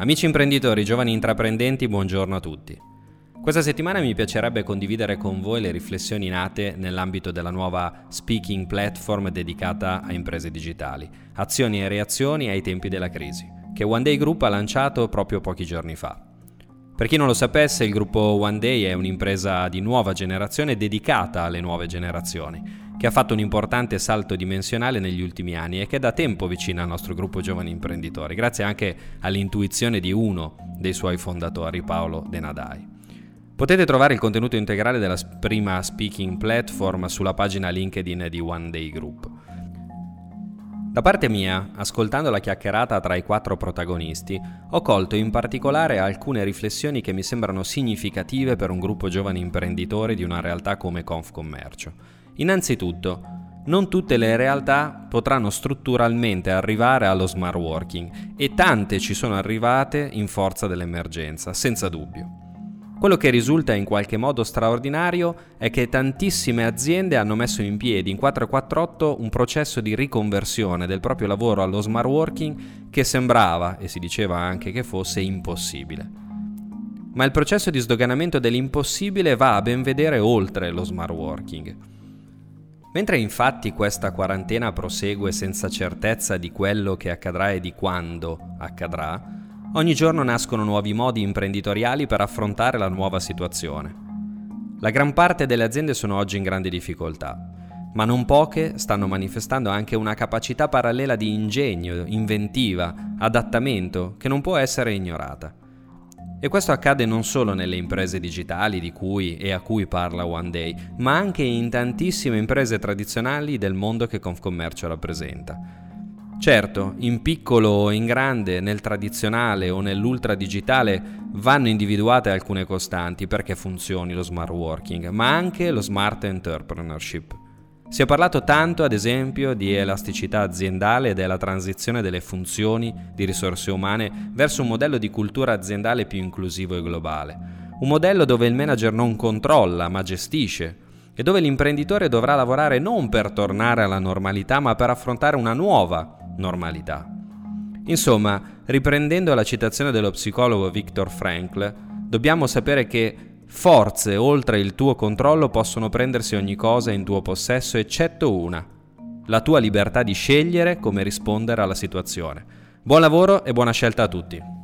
Amici imprenditori, giovani intraprendenti, buongiorno a tutti. Questa settimana mi piacerebbe condividere con voi le riflessioni nate nell'ambito della nuova speaking platform dedicata a imprese digitali, azioni e reazioni ai tempi della crisi, che One Day Group ha lanciato proprio pochi giorni fa. Per chi non lo sapesse, il gruppo One Day è un'impresa di nuova generazione dedicata alle nuove generazioni, che ha fatto un importante salto dimensionale negli ultimi anni e che è da tempo vicina al nostro gruppo giovani imprenditori, grazie anche all'intuizione di uno dei suoi fondatori, Paolo De Nadai. Potete trovare il contenuto integrale della prima speaking platform sulla pagina LinkedIn di One Day Group. Da parte mia, ascoltando la chiacchierata tra i quattro protagonisti, ho colto in particolare alcune riflessioni che mi sembrano significative per un gruppo giovani imprenditori di una realtà come Confcommercio. Innanzitutto, non tutte le realtà potranno strutturalmente arrivare allo smart working e tante ci sono arrivate in forza dell'emergenza, senza dubbio. Quello che risulta in qualche modo straordinario è che tantissime aziende hanno messo in piedi in 448 un processo di riconversione del proprio lavoro allo smart working che sembrava, e si diceva anche che fosse, impossibile. Ma il processo di sdoganamento dell'impossibile va a ben vedere oltre lo smart working. Mentre infatti questa quarantena prosegue senza certezza di quello che accadrà e di quando accadrà, ogni giorno nascono nuovi modi imprenditoriali per affrontare la nuova situazione. La gran parte delle aziende sono oggi in grande difficoltà, ma non poche stanno manifestando anche una capacità parallela di ingegno, inventiva, adattamento che non può essere ignorata. E questo accade non solo nelle imprese digitali di cui e a cui parla One Day, ma anche in tantissime imprese tradizionali del mondo che Confcommercio rappresenta. Certo, in piccolo o in grande, nel tradizionale o nell'ultra digitale vanno individuate alcune costanti perché funzioni lo smart working, ma anche lo smart entrepreneurship. Si è parlato tanto, ad esempio, di elasticità aziendale e della transizione delle funzioni di risorse umane verso un modello di cultura aziendale più inclusivo e globale. Un modello dove il manager non controlla, ma gestisce, e dove l'imprenditore dovrà lavorare non per tornare alla normalità, ma per affrontare una nuova normalità. Insomma, riprendendo la citazione dello psicologo Viktor Frankl, dobbiamo sapere che Forze oltre il tuo controllo possono prendersi ogni cosa in tuo possesso eccetto una, la tua libertà di scegliere come rispondere alla situazione. Buon lavoro e buona scelta a tutti.